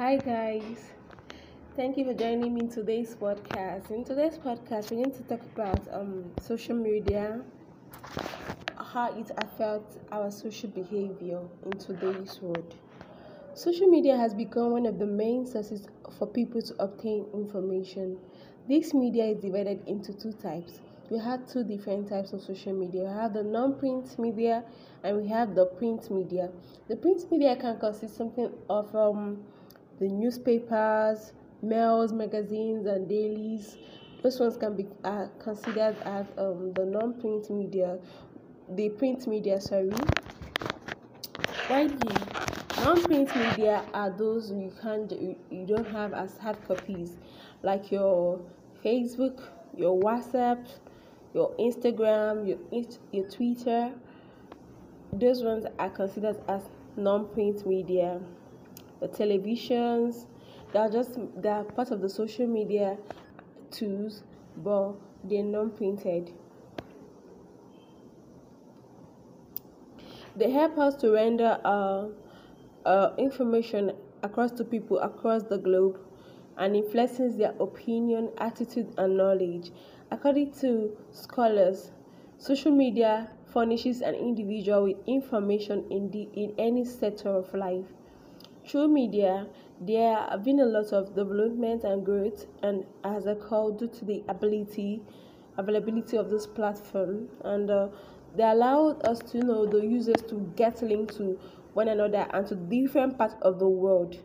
Hi guys, thank you for joining me in today's podcast. In today's podcast, we're going to talk about um social media, how it affects our social behavior in today's world. Social media has become one of the main sources for people to obtain information. This media is divided into two types. We have two different types of social media. We have the non-print media and we have the print media. The print media can consist something of um the newspapers, mails, magazines, and dailies. Those ones can be uh, considered as um, the non-print media, the print media. Sorry. Why the non-print media are those you can't you don't have as hard copies, like your Facebook, your WhatsApp, your Instagram, your your Twitter. Those ones are considered as non-print media the televisions. They are just they are part of the social media tools, but they're non-printed. They help us to render uh, information across to people across the globe and influences their opinion, attitude, and knowledge. According to scholars, social media furnishes an individual with information in, the, in any sector of life. Through media, there have been a lot of development and growth, and as a call due to the ability, availability of this platform, and uh, they allowed us to know the users to get linked to one another and to different parts of the world.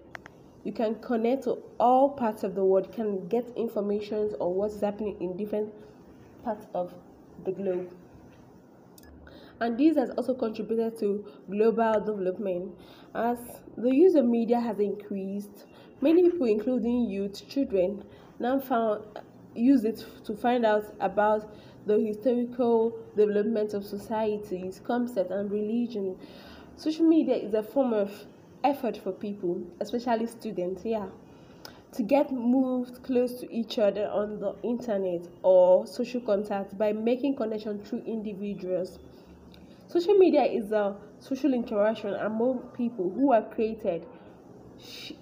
You can connect to all parts of the world. Can get information on what's happening in different parts of the globe and this has also contributed to global development. As the use of media has increased, many people, including youth, children, now found use it to find out about the historical development of societies, concepts, and religion. Social media is a form of effort for people, especially students, yeah, to get moved close to each other on the internet or social contact by making connection through individuals. Social media is a social interaction among people who are created,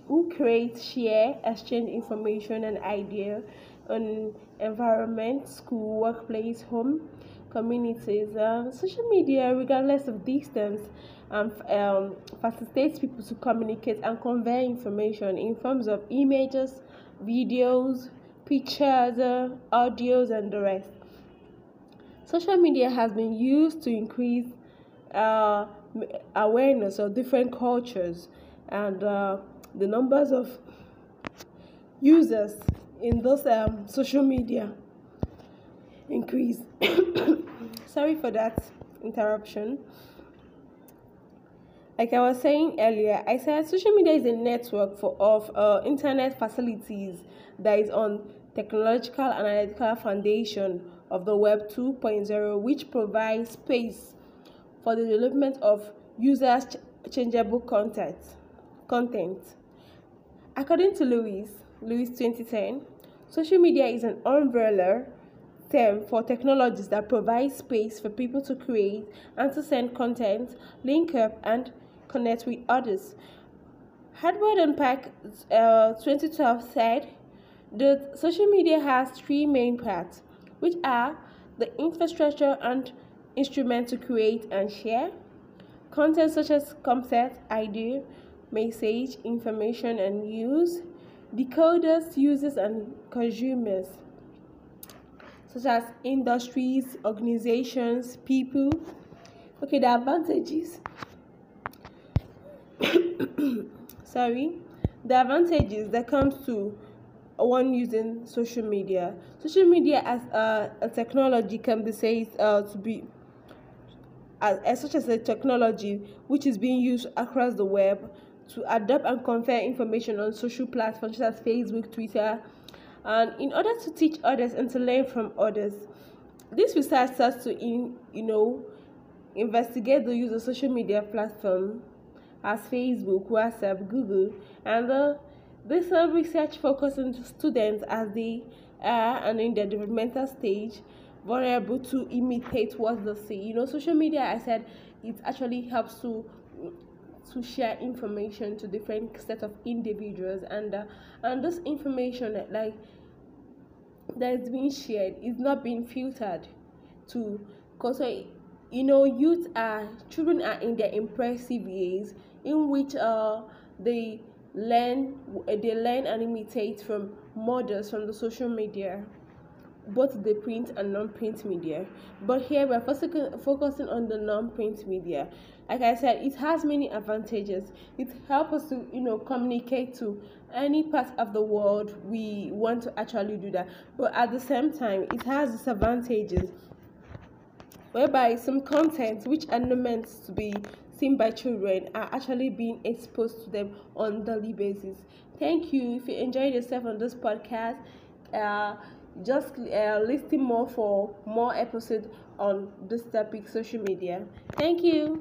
who create, share, exchange information and idea on environment, school, workplace, home, communities. Uh, social media, regardless of distance, um, um, facilitates people to communicate and convey information in forms of images, videos, pictures, uh, audios, and the rest. Social media has been used to increase uh, awareness of different cultures and uh, the numbers of users in those um, social media increase. Sorry for that interruption. Like I was saying earlier, I said social media is a network for of uh, internet facilities that is on technological analytical foundation of the Web 2.0, which provides space for the development of users changeable content. Content. According to Lewis, Lewis 2010, social media is an umbrella term for technologies that provide space for people to create and to send content, link up, and connect with others. Hardware Unpack uh, 2012 said that social media has three main parts, which are the infrastructure and instrument to create and share, content such as concept, idea, message, information, and news, decoders, users, and consumers, such as industries, organizations, people. Okay, the advantages. Sorry, the advantages that comes to one using social media. Social media as a, a technology can be said uh, to be as, as such as a technology which is being used across the web to adapt and convey information on social platforms such as Facebook, Twitter, and in order to teach others and to learn from others. This research starts to, in, you know, investigate the use of social media platform as Facebook, WhatsApp, Google, and uh, this uh, research focuses on students as they are and in their developmental stage vulnerable to imitate what they see. You know, social media, I said, it actually helps to to share information to different set of individuals and uh, and this information like that is being shared is not being filtered to because you know youth are children are in their impressive years in which uh they learn they learn and imitate from models from the social media. Both the print and non-print media. But here we're focusing on the non-print media. Like i said it has many advantages. It helps us to you know communicate to any part of the world we want to actually do that. But at the same time it has disadvantages whereby some content which are not meant to be seen by children are actually being exposed to them on daily basis. Thank you. If you enjoyed yourself on this podcast uh, just uh, listen more for more episodes on this topic social media. Thank you